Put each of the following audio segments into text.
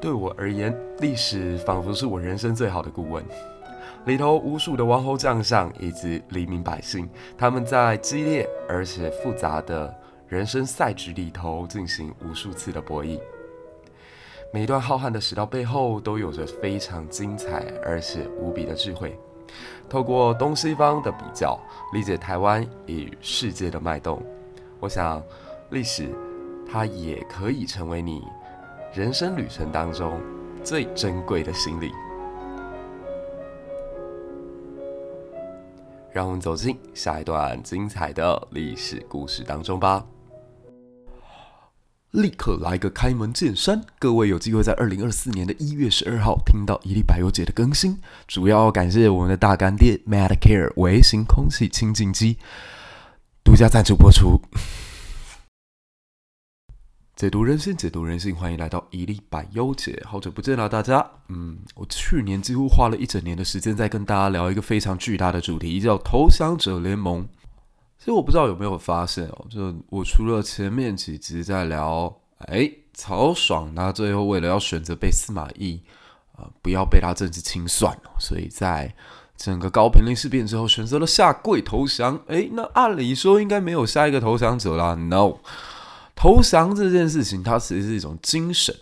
对我而言，历史仿佛是我人生最好的顾问。里头无数的王侯将相以及黎民百姓，他们在激烈而且复杂的人生赛局里头进行无数次的博弈。每一段浩瀚的史料背后，都有着非常精彩而且无比的智慧。透过东西方的比较，理解台湾与世界的脉动，我想，历史它也可以成为你人生旅程当中最珍贵的行李。让我们走进下一段精彩的历史故事当中吧。立刻来个开门见山，各位有机会在二零二四年的一月十二号听到一历百忧解的更新，主要感谢我们的大干爹 MadCare 微型空气清净机独家赞助播出。解读人心，解读人性，欢迎来到一历百忧解。好久不见了，大家。嗯，我去年几乎花了一整年的时间在跟大家聊一个非常巨大的主题，叫投降者联盟。其实我不知道有没有发现哦，就我除了前面几集在聊，哎，曹爽他最后为了要选择被司马懿，呃，不要被他政治清算，所以在整个高平陵事变之后选择了下跪投降。哎，那按理说应该没有下一个投降者啦，No。投降这件事情，它其实是一种精神，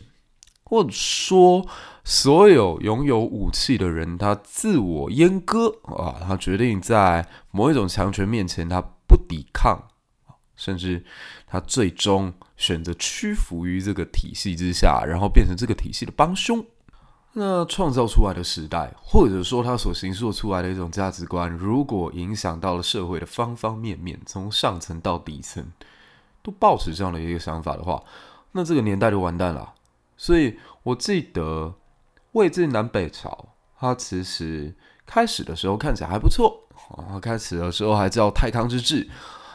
或者说，所有拥有武器的人，他自我阉割啊，他决定在某一种强权面前，他不抵抗，甚至他最终选择屈服于这个体系之下，然后变成这个体系的帮凶。那创造出来的时代，或者说他所形塑出来的一种价值观，如果影响到了社会的方方面面，从上层到底层。都抱持这样的一个想法的话，那这个年代就完蛋了。所以我记得魏晋南北朝，它其实开始的时候看起来还不错啊。开始的时候还叫太康之治，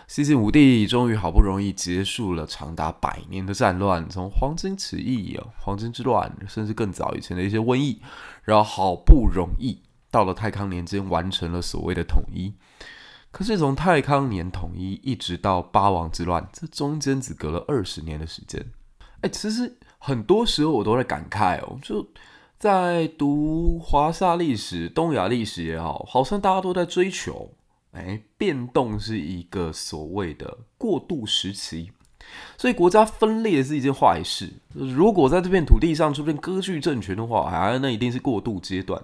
西晋武帝终于好不容易结束了长达百年的战乱，从黄巾起义、黄巾之乱，甚至更早以前的一些瘟疫，然后好不容易到了太康年间完成了所谓的统一。可是从太康年统一一直到八王之乱，这中间只隔了二十年的时间。哎，其实很多时候我都在感慨哦，就在读华夏历史、东亚历史也好，好像大家都在追求，哎，变动是一个所谓的过渡时期，所以国家分裂是一件坏事。如果在这片土地上出现割据政权的话，哎，那一定是过渡阶段。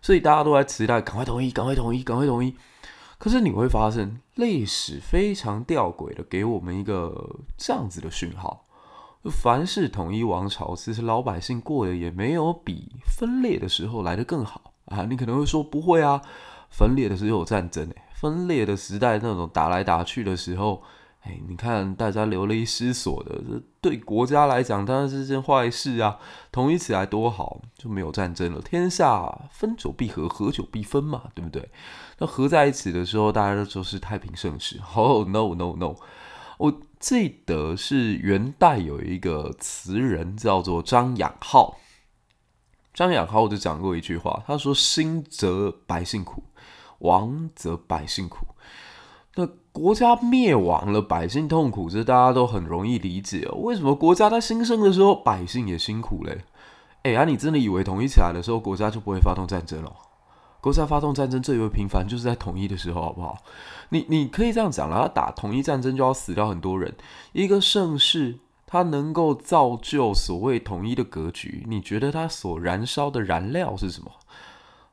所以大家都在期待赶快统一，赶快统一，赶快统一。可是你会发现，历史非常吊诡的给我们一个这样子的讯号：凡是统一王朝，其实老百姓过得也没有比分裂的时候来得更好啊！你可能会说不会啊，分裂的时候有战争诶，分裂的时代那种打来打去的时候。哎，你看，大家流离失所的，这对国家来讲当然是件坏事啊！统一起来多好，就没有战争了，天下分久必合，合久必分嘛，对不对？那合在一起的时候，大家都说是太平盛世。Oh no no no！我记得是元代有一个词人叫做张养浩，张养浩就讲过一句话，他说：“兴则百姓苦，亡则百姓苦。”那国家灭亡了，百姓痛苦，这大家都很容易理解哦。为什么国家在兴盛的时候，百姓也辛苦嘞？哎，啊，你真的以为统一起来的时候，国家就不会发动战争了？国家发动战争最为频繁，就是在统一的时候，好不好？你你可以这样讲了，打统一战争就要死掉很多人。一个盛世，它能够造就所谓统一的格局，你觉得它所燃烧的燃料是什么？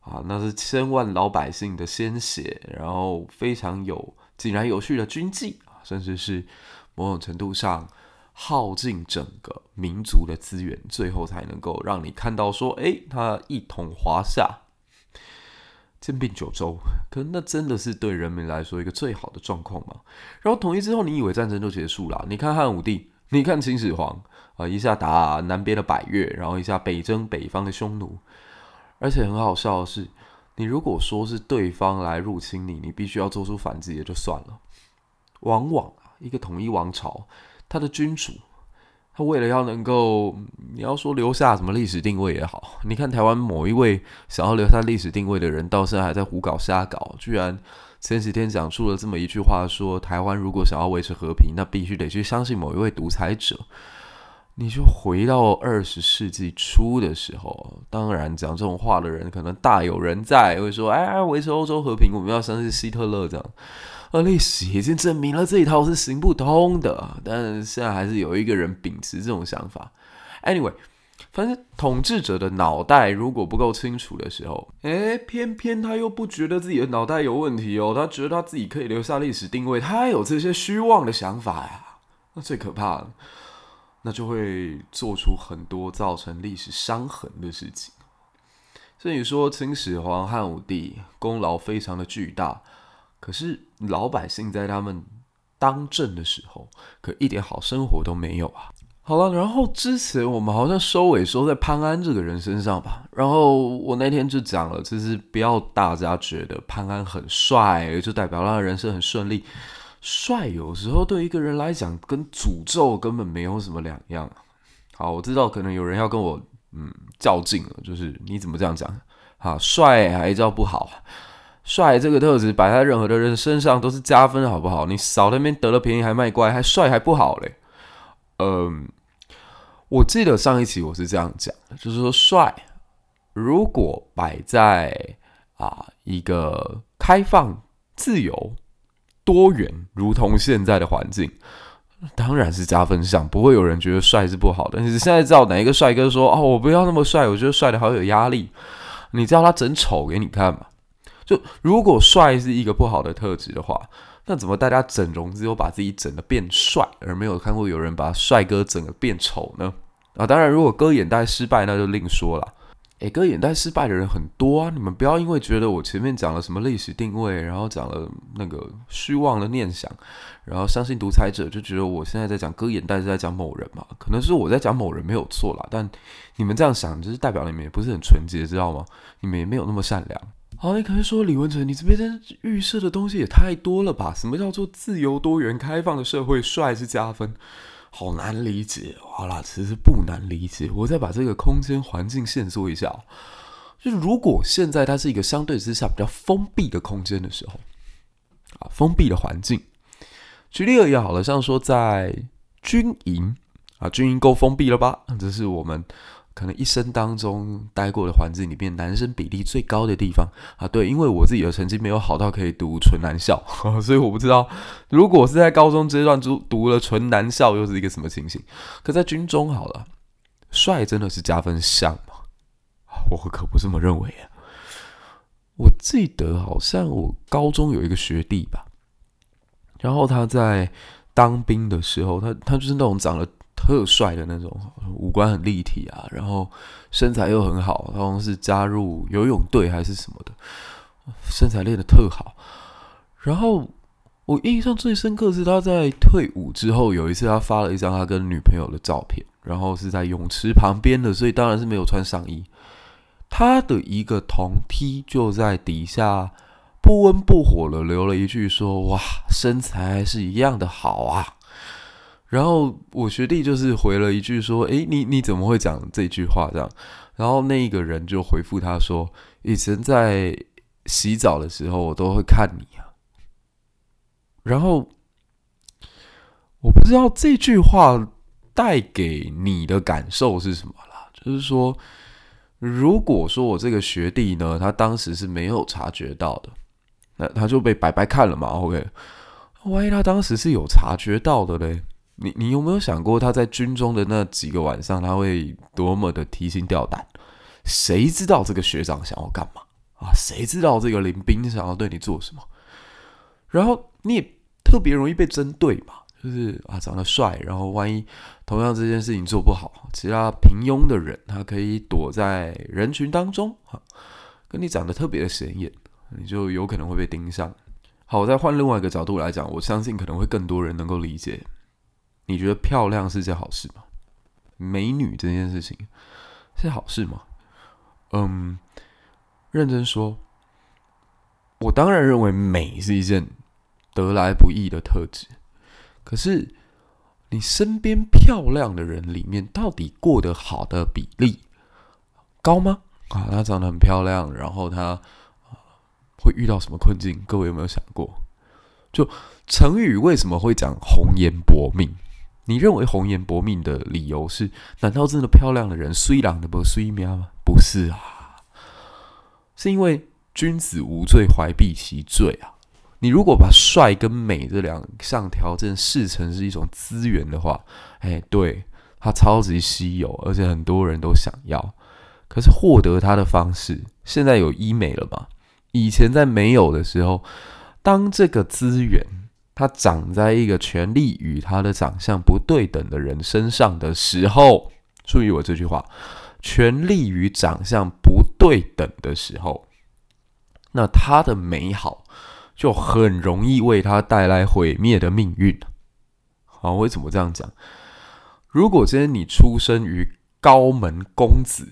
啊，那是千万老百姓的鲜血，然后非常有。井然有序的军纪啊，甚至是某种程度上耗尽整个民族的资源，最后才能够让你看到说，哎，他一统华夏，兼并九州，可那真的是对人民来说一个最好的状况吗？然后统一之后，你以为战争就结束了？你看汉武帝，你看秦始皇啊，一下打南边的百越，然后一下北征北方的匈奴，而且很好笑的是。你如果说是对方来入侵你，你必须要做出反击也就算了。往往啊，一个统一王朝，他的君主，他为了要能够，你要说留下什么历史定位也好，你看台湾某一位想要留下历史定位的人，到现在还在胡搞瞎搞，居然前几天讲出了这么一句话说，台湾如果想要维持和平，那必须得去相信某一位独裁者。你就回到二十世纪初的时候，当然讲这种话的人可能大有人在，会说：“哎，维持欧洲和平，我们要相信希特勒这样。”而历史已经证明了这一套是行不通的。但现在还是有一个人秉持这种想法。Anyway，反正统治者的脑袋如果不够清楚的时候，哎，偏偏他又不觉得自己的脑袋有问题哦，他觉得他自己可以留下历史定位，他有这些虚妄的想法呀。那最可怕的。那就会做出很多造成历史伤痕的事情。所以说，秦始皇、汉武帝功劳非常的巨大，可是老百姓在他们当政的时候，可一点好生活都没有啊。好了，然后之前我们好像收尾收在潘安这个人身上吧。然后我那天就讲了，就是不要大家觉得潘安很帅，就代表他人生很顺利。帅有时候对一个人来讲，跟诅咒根本没有什么两样。好，我知道可能有人要跟我嗯较劲了，就是你怎么这样讲？好，帅还叫不好？帅这个特质摆在任何的人身上都是加分，好不好？你少那边得了便宜还卖乖，还帅还不好嘞？嗯，我记得上一期我是这样讲的，就是说帅如果摆在啊一个开放自由。多元，如同现在的环境，当然是加分项，不会有人觉得帅是不好的。但是现在知道哪一个帅哥说：“哦，我不要那么帅，我觉得帅的好有压力。”你叫他整丑给你看嘛？就如果帅是一个不好的特质的话，那怎么大家整容只有把自己整得变帅，而没有看过有人把帅哥整得变丑呢？啊，当然，如果割眼袋失败，那就另说了。诶，割眼袋失败的人很多啊！你们不要因为觉得我前面讲了什么历史定位，然后讲了那个虚妄的念想，然后相信独裁者，就觉得我现在在讲割眼袋是在讲某人嘛？可能是我在讲某人没有错啦，但你们这样想，就是代表你们也不是很纯洁，知道吗？你们也没有那么善良。好，你可能说李文成，你这边预设的东西也太多了吧？什么叫做自由、多元、开放的社会？帅是加分？好难理解，好啦，其实不难理解。我再把这个空间环境线索一下，就是如果现在它是一个相对之下比较封闭的空间的时候，啊，封闭的环境，举例而言好了，像说在军营啊，军营够封闭了吧？这是我们。可能一生当中待过的环境里面，男生比例最高的地方啊，对，因为我自己的成绩没有好到可以读纯男校，所以我不知道如果是在高中阶段读读了纯男校又是一个什么情形。可在军中好了，帅真的是加分项吗？我可不这么认为啊。我记得好像我高中有一个学弟吧，然后他在当兵的时候，他他就是那种长得。特帅的那种，五官很立体啊，然后身材又很好，好像是加入游泳队还是什么的，身材练得特好。然后我印象最深刻是他在退伍之后，有一次他发了一张他跟女朋友的照片，然后是在泳池旁边的，所以当然是没有穿上衣。他的一个同梯就在底下不温不火的留了一句说：“哇，身材还是一样的好啊。”然后我学弟就是回了一句说：“诶，你你怎么会讲这句话？”这样，然后那一个人就回复他说：“以前在洗澡的时候，我都会看你啊。”然后我不知道这句话带给你的感受是什么啦。就是说，如果说我这个学弟呢，他当时是没有察觉到的，那他就被白白看了嘛。OK，万一他当时是有察觉到的嘞？你你有没有想过他在军中的那几个晚上，他会多么的提心吊胆？谁知道这个学长想要干嘛啊？谁知道这个林兵想要对你做什么？然后你也特别容易被针对嘛，就是啊，长得帅，然后万一同样这件事情做不好，其他平庸的人他可以躲在人群当中啊，跟你长得特别的显眼，你就有可能会被盯上。好，我再换另外一个角度来讲，我相信可能会更多人能够理解。你觉得漂亮是件好事吗？美女这件事情是好事吗？嗯，认真说，我当然认为美是一件得来不易的特质。可是，你身边漂亮的人里面，到底过得好的比例高吗？啊，她长得很漂亮，然后她会遇到什么困境？各位有没有想过？就成语为什么会讲红颜薄命？你认为红颜薄命的理由是？难道真的漂亮的人虽然的不虽妙吗？不是啊，是因为君子无罪，怀璧其罪啊。你如果把帅跟美这两项条件视成是一种资源的话，哎，对，它超级稀有，而且很多人都想要。可是获得它的方式，现在有医美了嘛？以前在没有的时候，当这个资源他长在一个权力与他的长相不对等的人身上的时候，注意我这句话：权力与长相不对等的时候，那他的美好。就很容易为他带来毁灭的命运。好，为什么这样讲？如果今天你出生于高门公子，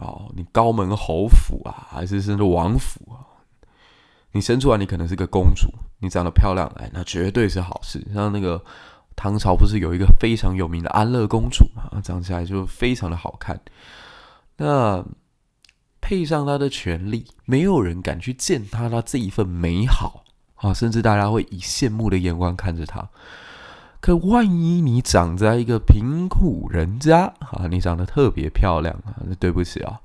哦，你高门侯府啊，还是甚至王府啊，你生出来你可能是个公主，你长得漂亮，哎，那绝对是好事。像那个唐朝不是有一个非常有名的安乐公主嘛，长起来就非常的好看。那配上他的权力，没有人敢去践踏他这一份美好啊！甚至大家会以羡慕的眼光看着他。可万一你长在一个贫苦人家啊，你长得特别漂亮啊，那对不起啊，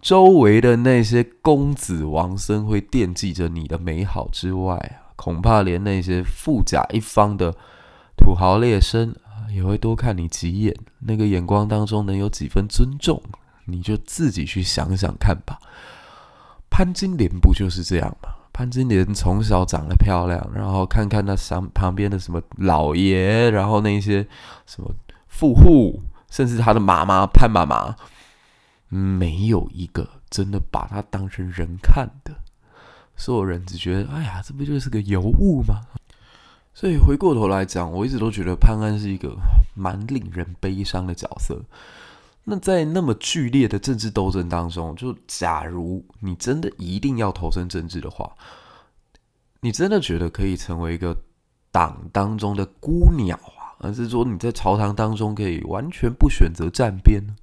周围的那些公子王孙会惦记着你的美好之外啊，恐怕连那些富甲一方的土豪劣绅啊，也会多看你几眼。那个眼光当中能有几分尊重？你就自己去想想看吧。潘金莲不就是这样吗？潘金莲从小长得漂亮，然后看看那上旁边的什么老爷，然后那些什么富户，甚至他的妈妈潘妈妈，没有一个真的把他当成人看的。所有人只觉得，哎呀，这不就是个尤物吗？所以回过头来讲，我一直都觉得潘安是一个蛮令人悲伤的角色。那在那么剧烈的政治斗争当中，就假如你真的一定要投身政治的话，你真的觉得可以成为一个党当中的孤鸟啊，还是说你在朝堂当中可以完全不选择站边呢？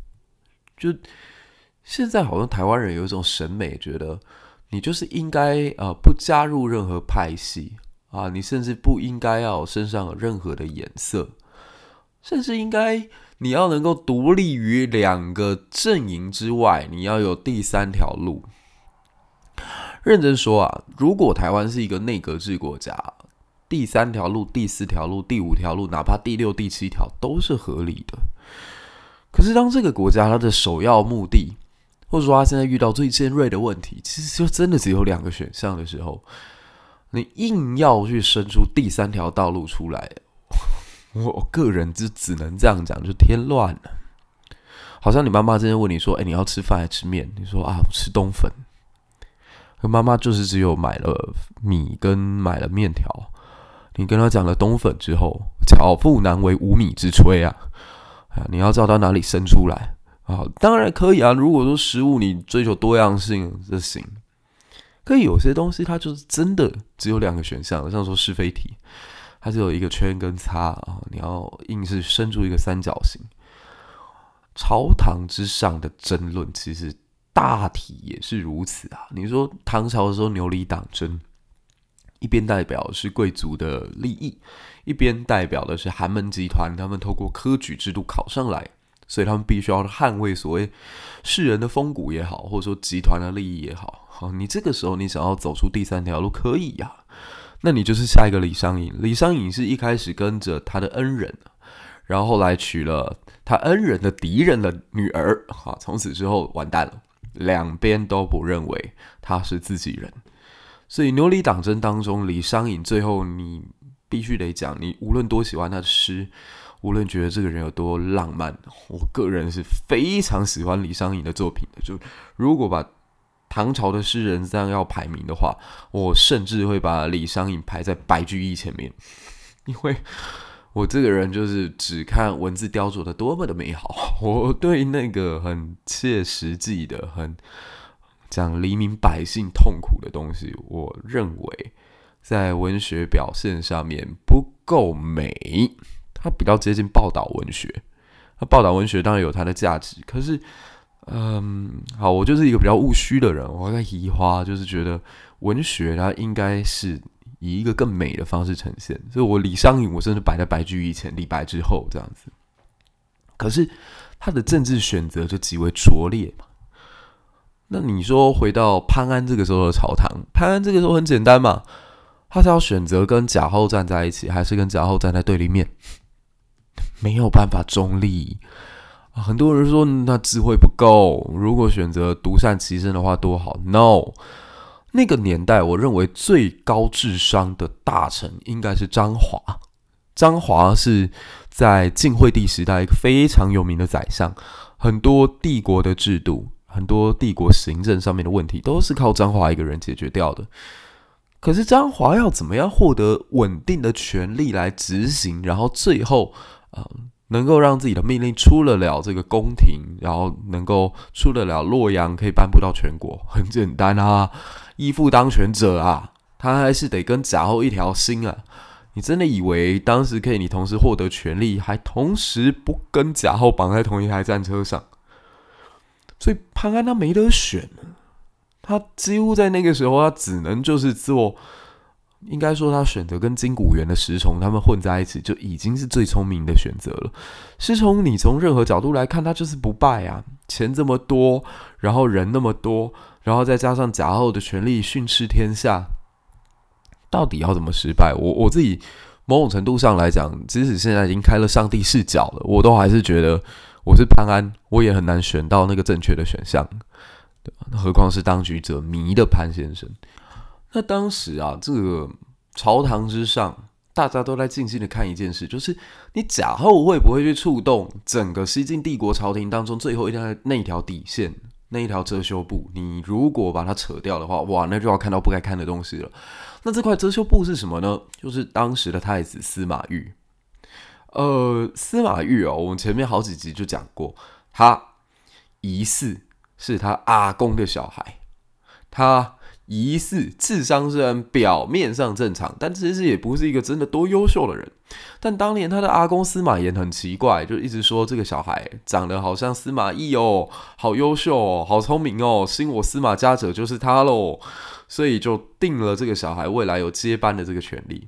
就现在好像台湾人有一种审美，觉得你就是应该呃不加入任何派系啊，你甚至不应该要身上有任何的颜色，甚至应该。你要能够独立于两个阵营之外，你要有第三条路。认真说啊，如果台湾是一个内阁制国家，第三条路、第四条路、第五条路，哪怕第六、第七条都是合理的。可是，当这个国家它的首要目的，或者说他现在遇到最尖锐的问题，其实就真的只有两个选项的时候，你硬要去生出第三条道路出来。我个人就只能这样讲，就添乱了。好像你妈妈今天问你说：“哎，你要吃饭还是吃面？”你说：“啊，吃冬粉。”可妈妈就是只有买了米跟买了面条。你跟她讲了冬粉之后，巧妇难为无米之炊啊！啊，你要知道到哪里生出来啊？当然可以啊。如果说食物你追求多样性，这行。可以有些东西它就是真的只有两个选项，像说是非题。它只有一个圈跟叉啊，你要硬是伸出一个三角形。朝堂之上的争论，其实大体也是如此啊。你说唐朝的时候牛李党争，一边代表是贵族的利益，一边代表的是寒门集团，他们透过科举制度考上来，所以他们必须要捍卫所谓世人的风骨也好，或者说集团的利益也好。好，你这个时候你想要走出第三条路，可以呀、那你就是下一个李商隐。李商隐是一开始跟着他的恩人，然后后来娶了他恩人的敌人的女儿。好，从此之后完蛋了，两边都不认为他是自己人。所以牛李党争当中，李商隐最后你必须得讲，你无论多喜欢他的诗，无论觉得这个人有多浪漫，我个人是非常喜欢李商隐的作品的。就如果把唐朝的诗人这样要排名的话，我甚至会把李商隐排在白居易前面，因为我这个人就是只看文字雕琢的多么的美好，我对那个很切实际的、很讲黎民百姓痛苦的东西，我认为在文学表现上面不够美，它比较接近报道文学。那报道文学当然有它的价值，可是。嗯，好，我就是一个比较务虚的人。我在移花，就是觉得文学它应该是以一个更美的方式呈现。所以我李商隐，我甚至摆在白居易前，李白之后这样子。可是他的政治选择就极为拙劣嘛。那你说回到潘安这个时候的朝堂，潘安这个时候很简单嘛，他是要选择跟贾后站在一起，还是跟贾后站在对立面？没有办法中立。很多人说那智慧不够，如果选择独善其身的话多好。No，那个年代我认为最高智商的大臣应该是张华。张华是在晋惠帝时代一个非常有名的宰相，很多帝国的制度。很多帝国行政上面的问题都是靠张华一个人解决掉的。可是张华要怎么样获得稳定的权力来执行，然后最后啊、能够让自己的命令出得了这个宫廷，然后能够出得了洛阳，可以颁布到全国？很简单啊，依附当权者啊，他还是得跟贾后一条心啊。你真的以为当时可以你同时获得权力，还同时不跟贾后绑在同一台战车上？所以潘安他没得选，他几乎在那个时候，他只能就是做，应该说他选择跟金谷园的石崇他们混在一起，就已经是最聪明的选择了。石崇，你从任何角度来看，他就是不败啊，钱这么多，然后人那么多，然后再加上贾后的权力训斥天下，到底要怎么失败？我我自己某种程度上来讲，即使现在已经开了上帝视角了，我都还是觉得。我是潘安，我也很难选到那个正确的选项，对吧？何况是当局者迷的潘先生。那当时啊，这个朝堂之上，大家都在静静的看一件事，就是你贾后会不会去触动整个西晋帝国朝廷当中最后一条那一条底线，那一条遮羞布？你如果把它扯掉的话，哇，那就要看到不该看的东西了。那这块遮羞布是什么呢？就是当时的太子司马昱。呃，司马懿哦，我们前面好几集就讲过，他疑似是他阿公的小孩，他疑似智商虽然表面上正常，但其实也不是一个真的多优秀的人。但当年他的阿公司马炎很奇怪，就一直说这个小孩长得好像司马懿哦，好优秀哦，好聪明哦，兴我司马家者就是他喽，所以就定了这个小孩未来有接班的这个权利，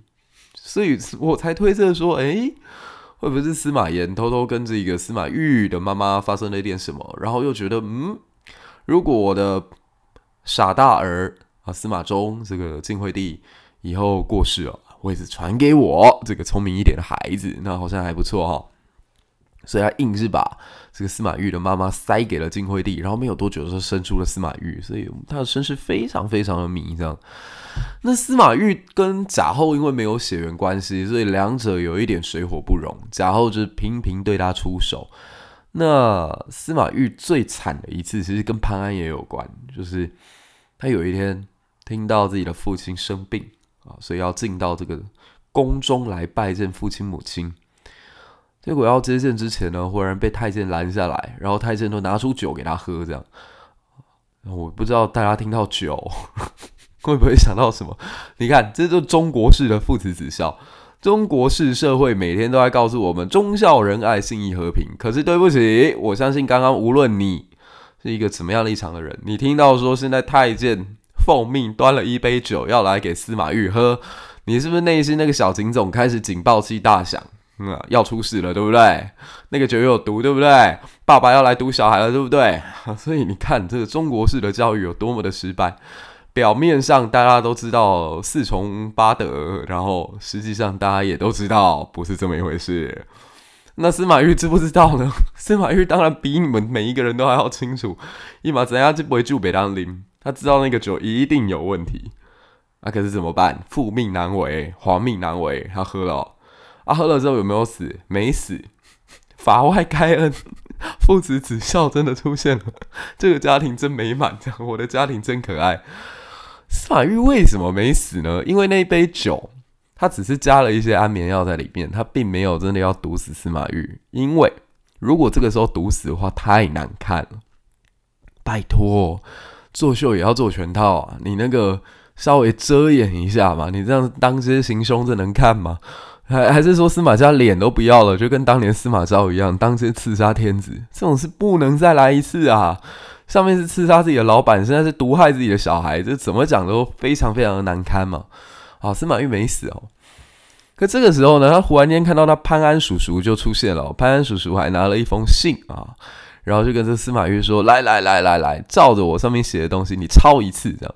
所以我才推测说，诶。会不会是司马炎偷偷跟这个司马懿的妈妈发生了一点什么？然后又觉得，嗯，如果我的傻大儿啊司马衷这个晋惠帝以后过世了，位置传给我这个聪明一点的孩子，那好像还不错哈。所以他硬是把这个司马懿的妈妈塞给了晋惠帝，然后没有多久就生出了司马懿，所以他的身世非常非常的迷这样。那司马懿跟贾后因为没有血缘关系，所以两者有一点水火不容。贾后就是频频对他出手。那司马懿最惨的一次，其实跟潘安也有关，就是他有一天听到自己的父亲生病啊，所以要进到这个宫中来拜见父亲母亲。结果要接见之前呢，忽然被太监拦下来，然后太监都拿出酒给他喝，这样。我不知道大家听到酒。会不会想到什么？你看，这就是中国式的父慈子孝。中国式社会每天都在告诉我们忠孝仁爱、信义和平。可是对不起，我相信刚刚无论你是一个怎么样立场的人，你听到说现在太监奉命端了一杯酒要来给司马懿喝，你是不是内心那个小警总开始警报器大响？嗯，要出事了，对不对？那个酒有毒，对不对？爸爸要来毒小孩了，对不对？所以你看，这个中国式的教育有多么的失败。表面上大家都知道四崇八德，然后实际上大家也都知道不是这么一回事。那司马懿知不知道呢？司马懿当然比你们每一个人都还要清楚。一马怎样就不会住北当林，他知道那个酒一定有问题。那、可是怎么办？父命难违，皇命难违。他喝了，啊，喝了之后有没有死？没死。法外开恩，父慈子孝真的出现了。这个家庭真美满，这样我的家庭真可爱。司马懿为什么没死呢？因为那一杯酒，他只是加了一些安眠药在里面，他并没有真的要毒死司马懿。因为如果这个时候毒死的话，太难看了。拜托，作秀也要做全套啊！你那个稍微遮掩一下嘛，你这样当街行凶，这能看吗？还还是说司马家脸都不要了，就跟当年司马昭一样，当街刺杀天子，这种事不能再来一次啊！上面是刺杀自己的老板，现在是毒害自己的小孩，这怎么讲都非常非常的难堪嘛。啊，司马懿没死哦。可这个时候呢，他忽然间看到他潘安叔叔就出现了，潘安叔叔还拿了一封信啊，然后就跟这司马懿说：“来来来来来，照着我上面写的东西，你抄一次。”这样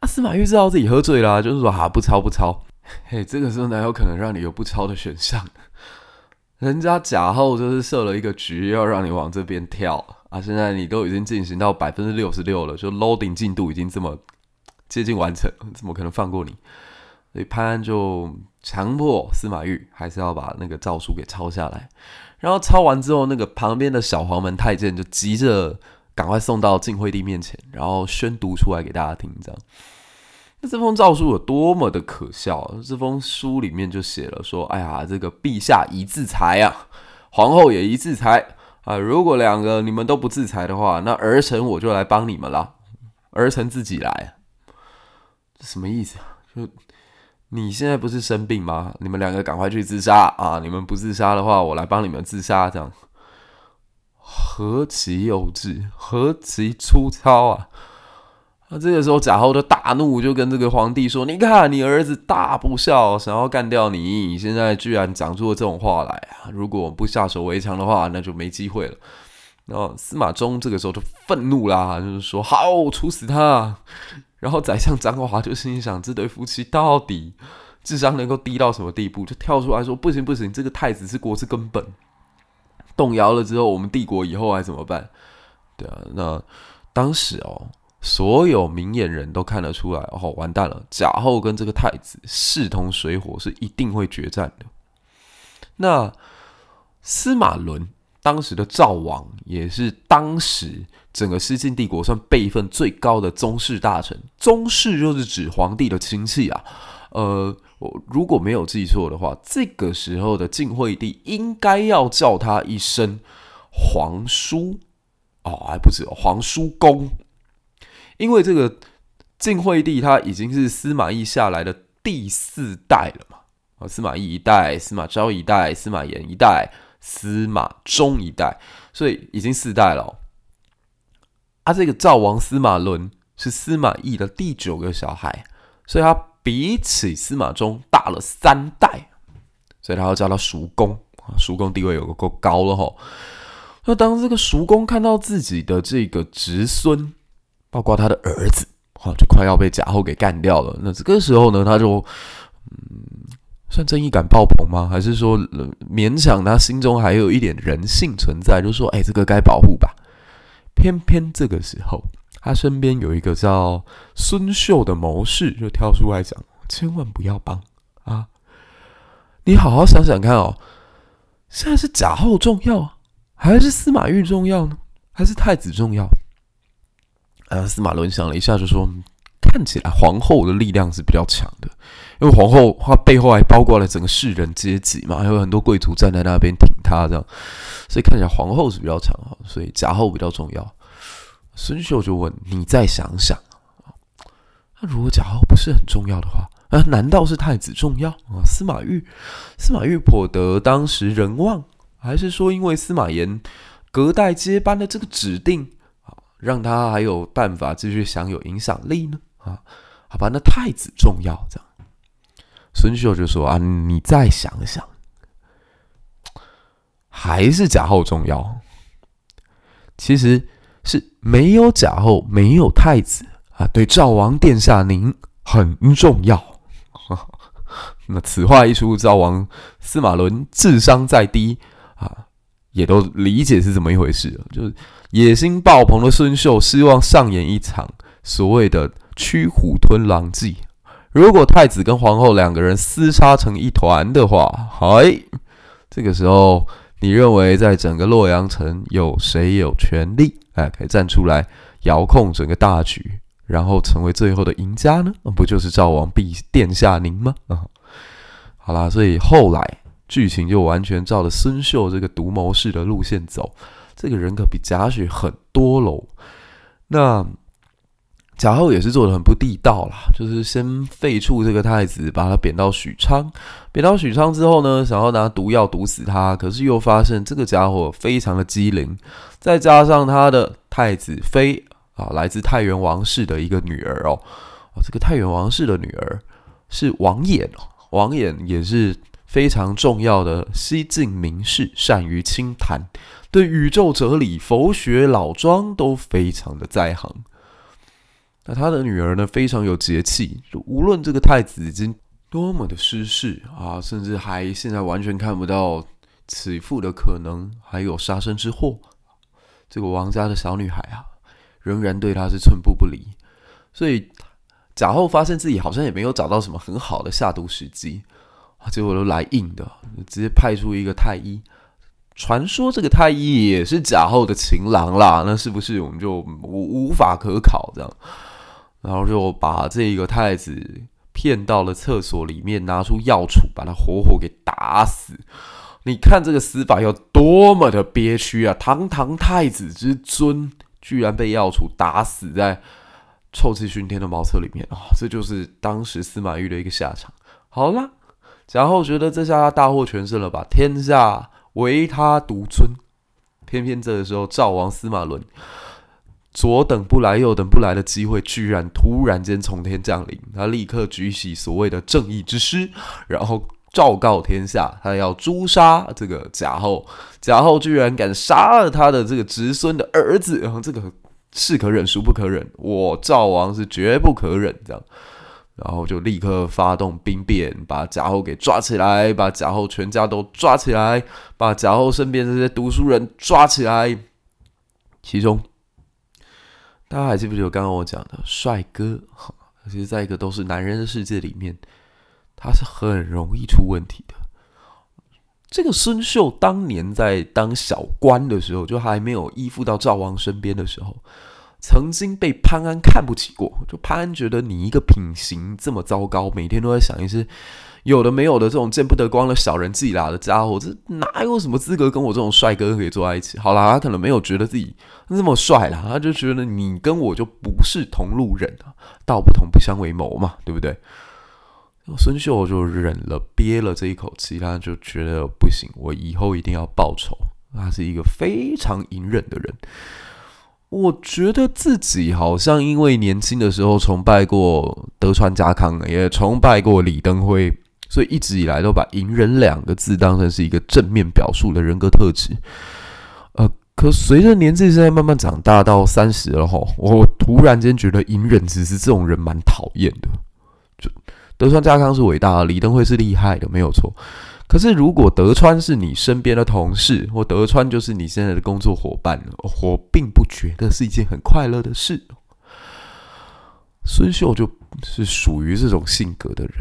啊，司马懿知道自己喝醉了，就是说：“啊，不抄不抄。”嘿，这个时候哪有可能让你有不抄的选项？人家贾后就是设了一个局，要让你往这边跳啊！现在你都已经进行到百分之六十六了，就 loading 进度已经这么接近完成，怎么可能放过你？所以潘安就强迫司马懿还是要把那个诏书给抄下来，然后抄完之后，那个旁边的小黄门太监就急着赶快送到晋惠帝面前，然后宣读出来给大家听。这样，那这封诏书有多么的可笑？这封书里面就写了说：“哎呀，这个陛下宜制裁啊，皇后也宜制裁啊。如果两个你们都不制裁的话，那儿臣我就来帮你们了，儿臣自己来。”这什么意思啊？就。你现在不是生病吗？你们两个赶快去自杀啊！你们不自杀的话，我来帮你们自杀，这样何其幼稚，何其粗糙啊！那这个时候贾后就大怒，就跟这个皇帝说：“你看，你儿子大不孝，想要干掉你，你现在居然讲出了这种话来啊！如果不下手为强的话，那就没机会了。”然后司马衷这个时候就愤怒啦，就是说：“好，处死他！”然后宰相张华就心想：这对夫妻到底智商能够低到什么地步？就跳出来说：不行不行，这个太子是国之根本，动摇了之后，我们帝国以后还怎么办？对啊，那当时哦，所有明眼人都看得出来，哦，完蛋了，贾后跟这个太子势同水火，是一定会决战的。那司马伦。当时的赵王也是当时整个西晋帝国算辈分最高的宗室大臣，宗室就是指皇帝的亲戚啊。呃，我如果没有记错的话，这个时候的晋惠帝应该要叫他一声皇叔哦，还不止皇叔公，因为这个晋惠帝他已经是司马懿下来的第四代了嘛。啊，司马懿一代，司马昭一代，司马炎一代。司马衷一代，所以已经四代了哦。啊，这个赵王司马伦是司马懿的第九个小孩，所以他比起司马衷大了三代，所以他要叫他叔公。叔公地位有个够高了吼。那当这个叔公看到自己的这个侄孙，包括他的儿子，哈，就快要被贾后给干掉了。那这个时候呢，他就嗯。算正义感爆棚吗？还是说勉强他心中还有一点人性存在？就说，哎，这个该保护吧。偏偏这个时候，他身边有一个叫孙秀的谋士，就跳出来讲：千万不要帮啊！你好好想想看哦，现在是贾后重要，还是司马懿重要呢？还是太子重要？啊，司马伦想了一下，就说。看起来皇后的力量是比较强的，因为皇后她背后还包括了整个士人阶级嘛，还有很多贵族站在那边挺她这样，所以看起来皇后是比较强哈，所以贾后比较重要。孙秀就问：“你再想想，那如果贾后不是很重要的话，啊，难道是太子重要啊？司马懿，司马懿颇得当时人望，还是说因为司马炎隔代接班的这个指定啊，让他还有办法继续享有影响力呢？”啊，好吧，那太子重要，这样。孙秀就说：“啊，你再想想，还是贾后重要。其实是没有贾后，没有太子啊，对赵王殿下您很重要。”那此话一出，赵王司马伦智商再低啊，也都理解是怎么一回事。就是野心爆棚的孙秀，希望上演一场所谓的。驱虎吞狼计。如果太子跟皇后两个人厮杀成一团的话，嗨，这个时候你认为在整个洛阳城有谁有权利哎，可以站出来遥控整个大局，然后成为最后的赢家呢？不就是赵王陛殿下您吗？啊，好啦，所以后来剧情就完全照着孙秀这个独谋式的路线走。这个人可比贾诩很多喽。那。贾后也是做的很不地道啦，就是先废黜这个太子，把他贬到许昌。贬到许昌之后呢，想要拿毒药毒死他，可是又发现这个家伙非常的机灵，再加上他的太子妃啊，来自太原王氏的一个女儿哦，哦，这个太原王氏的女儿是王衍，王衍也是非常重要的西晋名士，善于清谈，对宇宙哲理、佛学、老庄都非常的在行。那他的女儿呢，非常有节气，无论这个太子已经多么的失势啊，甚至还现在完全看不到起复的可能，还有杀身之祸，这个王家的小女孩啊，仍然对他是寸步不离，所以。贾后发现自己好像也没有找到什么很好的下毒时机啊，结果都来硬的，直接派出一个太医。传说这个太医也是贾后的情郎啦，那是不是我们就无无法可考这样？然后就把这个太子骗到了厕所里面，拿出药杵把他活活给打死。你看这个死法有多么的憋屈啊！堂堂太子之尊，居然被药杵打死在。臭气熏天的茅厕里面啊、哦，这就是当时司马懿的一个下场。好啦，贾后觉得这下大获全胜了吧，天下唯他独尊。偏偏这个时候，赵王司马伦左等不来右等不来的机会，居然突然间从天降临。他立刻举起所谓的正义之师，然后昭告天下，他要诛杀这个贾后。贾后居然敢杀了他的这个侄孙的儿子，然后这个。是可忍，孰不可忍？我赵王是绝不可忍，这样，然后就立刻发动兵变，把贾后给抓起来，把贾后全家都抓起来，把贾后身边这些读书人抓起来。其中，大家还记不记得刚刚我讲的帅哥？其实，在一个都是男人的世界里面，他是很容易出问题的。这个孙秀当年在当小官的时候，就还没有依附到赵王身边的时候，曾经被潘安看不起过。就潘安觉得你一个品行这么糟糕，每天都在想一些有的没有的这种见不得光的小人伎俩的家伙，这哪有什么资格跟我这种帅哥可以坐在一起？好啦，他可能没有觉得自己那么帅啦，他就觉得你跟我就不是同路人啊，道不同不相为谋嘛，对不对？孙秀就忍了，憋了这一口气，他就觉得不行，我以后一定要报仇。他是一个非常隐忍的人。我觉得自己好像因为年轻的时候崇拜过德川家康，也崇拜过李登辉，所以一直以来都把“隐忍”两个字当成是一个正面表述的人格特质。呃，可随着年纪现在慢慢长大到三十了吼，我突然间觉得隐忍其实这种人蛮讨厌的，就。德川家康是伟大的，李登辉是厉害的，没有错。可是，如果德川是你身边的同事，或德川就是你现在的工作伙伴，我并不觉得是一件很快乐的事。孙秀就是属于这种性格的人，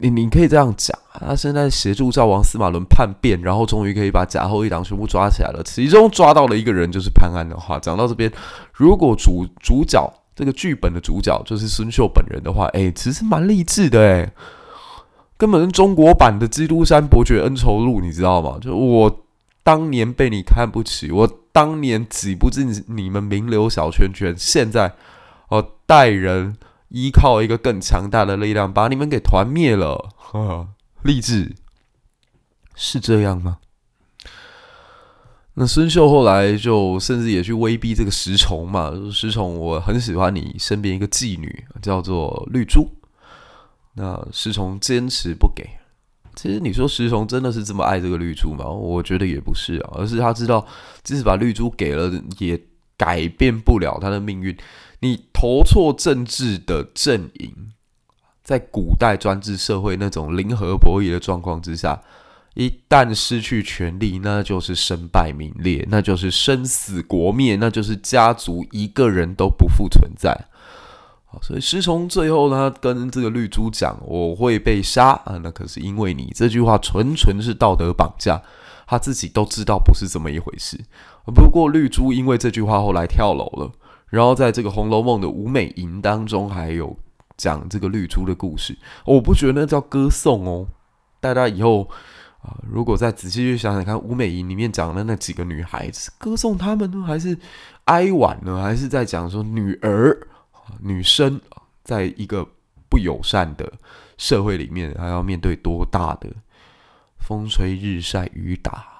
你你可以这样讲，他现在协助赵王司马伦叛变，然后终于可以把贾后一党全部抓起来了，其中抓到了一个人就是潘安的话，讲到这边，如果主主角。这个剧本的主角就是孙秀本人的话，哎，其实蛮励志的，哎，根本是中国版的《基督山伯爵恩仇录》，你知道吗？就我当年被你看不起，我当年挤不进你们名流小圈圈，现在我带人依靠一个更强大的力量，把你们给团灭了，呵呵，励志是这样吗？那孙秀后来就甚至也去威逼这个石崇嘛，石崇，我很喜欢你身边一个妓女，叫做绿珠。那石崇坚持不给。其实你说石崇真的是这么爱这个绿珠吗？我觉得也不是啊，而是他知道，即使把绿珠给了，也改变不了他的命运。你投错政治的阵营，在古代专制社会那种零和博弈的状况之下。一旦失去权力，那就是身败名裂，那就是生死国灭，那就是家族一个人都不复存在。所以石崇最后呢，跟这个绿珠讲：“我会被杀啊，那可是因为你。”这句话纯纯是道德绑架，他自己都知道不是这么一回事。不过绿珠因为这句话后来跳楼了，然后在这个《红楼梦》的武美吟当中还有讲这个绿珠的故事。我不觉得那叫歌颂哦，大家以后。啊，如果再仔细去想想看，《武美吟》里面讲的那几个女孩子，歌颂她们呢，还是哀婉呢，还是在讲说女儿、女生，在一个不友善的社会里面，还要面对多大的风吹日晒雨打？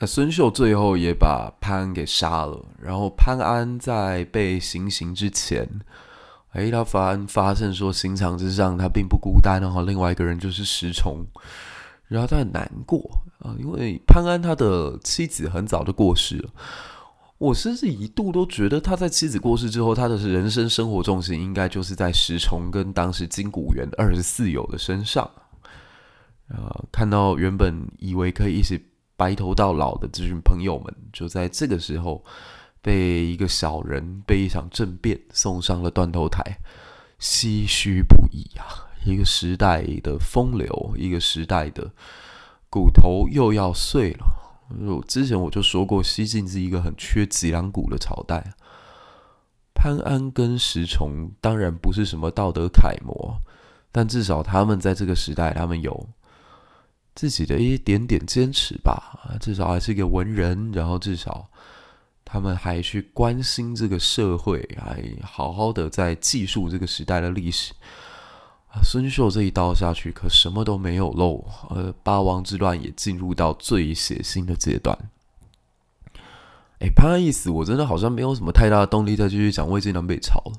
那孙秀最后也把潘安给杀了，然后潘安在被行刑之前，哎，他发发现说，刑场之上他并不孤单，然后另外一个人就是石崇，然后他很难过啊，因为潘安他的妻子很早就过世了。我甚至一度都觉得他在妻子过世之后，他的人生生活重心应该就是在石崇跟当时金谷园二十四友的身上。啊，看到原本以为可以一起白头到老的这群朋友们，就在这个时候被一个小人被一场政变送上了断头台，唏嘘不已啊！一个时代的风流，一个时代的骨头又要碎了。我之前我就说过，西晋是一个很缺脊梁骨的朝代。潘安跟石崇当然不是什么道德楷模，但至少他们在这个时代，他们有自己的一点点坚持吧。至少还是个文人，然后至少他们还去关心这个社会，还好好的在记述这个时代的历史。孙秀这一刀下去，可什么都没有漏，呃，八王之乱也进入到最血腥的阶段。哎，潘安一死，我真的好像没有什么太大的动力再继续讲魏晋南北朝了。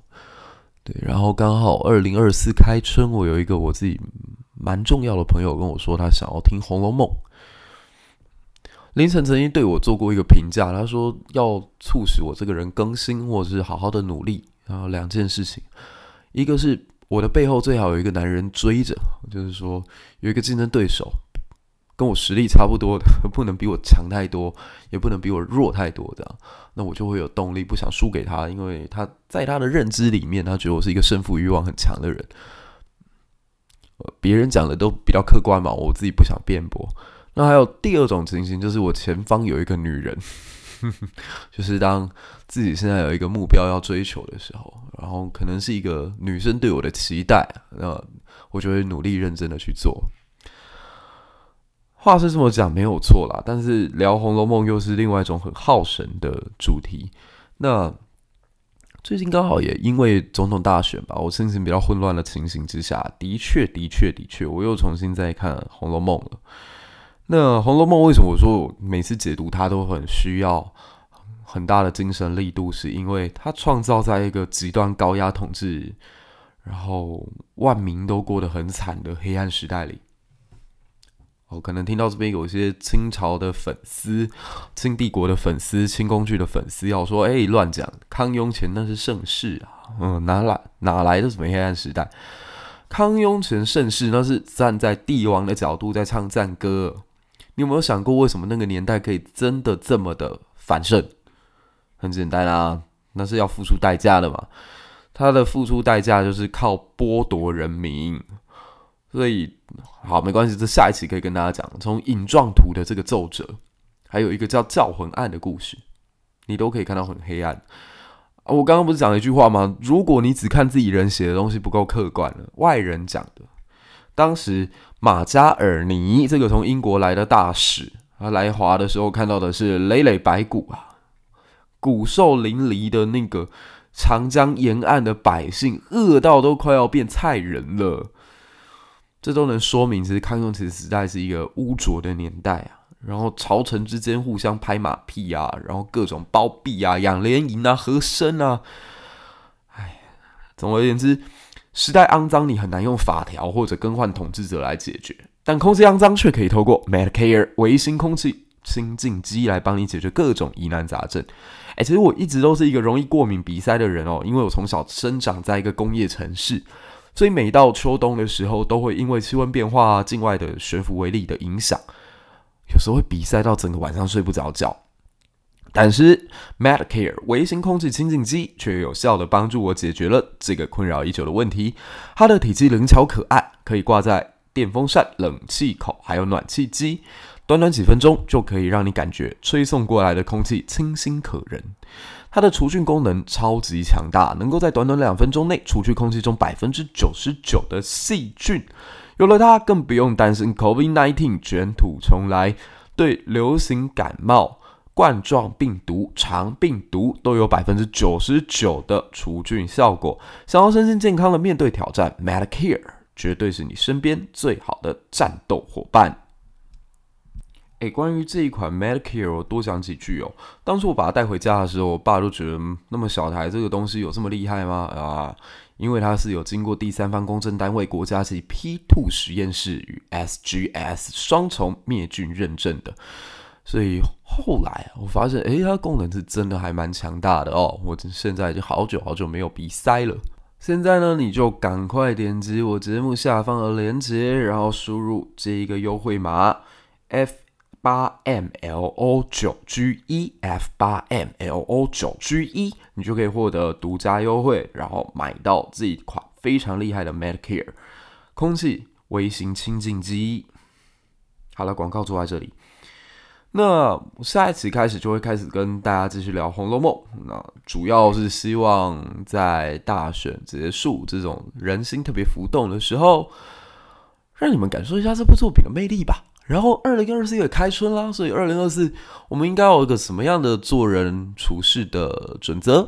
对，然后刚好二零二四开春，我有一个我自己蛮重要的朋友跟我说，他想要听《红楼梦》。凌晨曾经对我做过一个评价，他说要促使我这个人更新，或者是好好的努力，然后两件事情，一个是。我的背后最好有一个男人追着，就是说有一个竞争对手，跟我实力差不多的，不能比我强太多，也不能比我弱太多，这样，那我就会有动力，不想输给他，因为他在他的认知里面，他觉得我是一个胜负欲望很强的人。别人讲的都比较客观嘛，我自己不想辩驳。那还有第二种情形，就是我前方有一个女人。就是当自己现在有一个目标要追求的时候，然后可能是一个女生对我的期待，那我就会努力认真的去做。话是这么讲，没有错啦。但是聊《红楼梦》又是另外一种很耗神的主题。那最近刚好也因为总统大选吧，我心情比较混乱的情形之下，的确，的确，的确，我又重新再看《红楼梦》了。那《红楼梦》为什么我说我每次解读它都很需要很大的精神力度？是因为它创造在一个极端高压统治，然后万民都过得很惨的黑暗时代里。我可能听到这边有一些清朝的粉丝、清帝国的粉丝、清宫剧的粉丝要说：“哎，乱讲！康雍乾那是盛世啊，嗯，哪来哪来的什么黑暗时代？康雍乾盛世那是站在帝王的角度在唱赞歌。”你有没有想过，为什么那个年代可以真的这么的繁盛？很简单啊，那是要付出代价的嘛。他的付出代价就是靠剥夺人民。所以，好，没关系，这下一期可以跟大家讲。从《影状图》的这个奏折，还有一个叫《教魂案》的故事，你都可以看到很黑暗。啊，我刚刚不是讲了一句话吗？如果你只看自己人写的东西不够客观了，外人讲的。当时马加尔尼这个从英国来的大使，他来华的时候看到的是累累白骨啊，骨瘦淋漓的那个长江沿岸的百姓，饿到都快要变菜人了。这都能说明，其实康雍乾时代是一个污浊的年代啊。然后朝臣之间互相拍马屁啊，然后各种包庇啊、养廉银啊、和珅啊。哎，总而言之。时代肮脏，你很难用法条或者更换统治者来解决，但空气肮脏却可以透过 Medicare 维新空气清净机来帮你解决各种疑难杂症。哎，其实我一直都是一个容易过敏鼻塞的人哦，因为我从小生长在一个工业城市，所以每到秋冬的时候，都会因为气温变化、境外的悬浮微粒的影响，有时候会鼻塞到整个晚上睡不着觉。但是，Medcare 微型空气清净机却有效地帮助我解决了这个困扰已久的问题。它的体积灵巧可爱，可以挂在电风扇、冷气口还有暖气机，短短几分钟就可以让你感觉吹送过来的空气清新可人。它的除菌功能超级强大，能够在短短两分钟内除去空气中百分之九十九的细菌。有了它，更不用担心 COVID-19 卷土重来，对流行感冒。冠状病毒、肠病毒都有百分之九十九的除菌效果。想要身心健康的面对挑战，Medicare 绝对是你身边最好的战斗伙伴。哎，关于这一款 Medicare，我多讲几句哦。当初我把它带回家的时候，我爸都觉得那么小台这个东西有这么厉害吗？啊，因为它是有经过第三方公证单位国家级 P2 实验室与 SGS 双重灭菌认证的，所以后来我发现，哎，它功能是真的还蛮强大的哦。我现在已经好久好久没有鼻塞了。现在呢，你就赶快点击我节目下方的链接，然后输入这一个优惠码 F。八 M L O 九 G 一 F 八 M L O 九 G 一，你就可以获得独家优惠，然后买到这一款非常厉害的 Medicare 空气微型清净机。好了，广告做在这里。那下一期开始就会开始跟大家继续聊《红楼梦》，那主要是希望在大选结束这种人心特别浮动的时候，让你们感受一下这部作品的魅力吧。然后二零二四也开春啦，所以二零二四我们应该有一个什么样的做人处事的准则？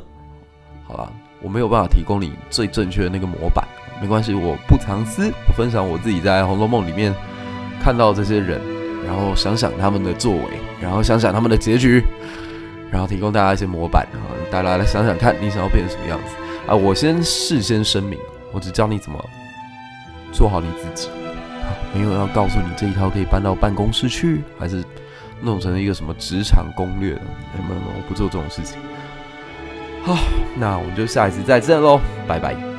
好了，我没有办法提供你最正确的那个模板，没关系，我不藏私，我分享我自己在《红楼梦》里面看到这些人，然后想想他们的作为，然后想想他们的结局，然后提供大家一些模板啊，大家来想想看你想要变成什么样子啊！我先事先声明，我只教你怎么做好你自己。没有要告诉你这一套可以搬到办公室去，还是弄成一个什么职场攻略的？没有没有，我不做这种事情。好，那我们就下一次再见喽，拜拜。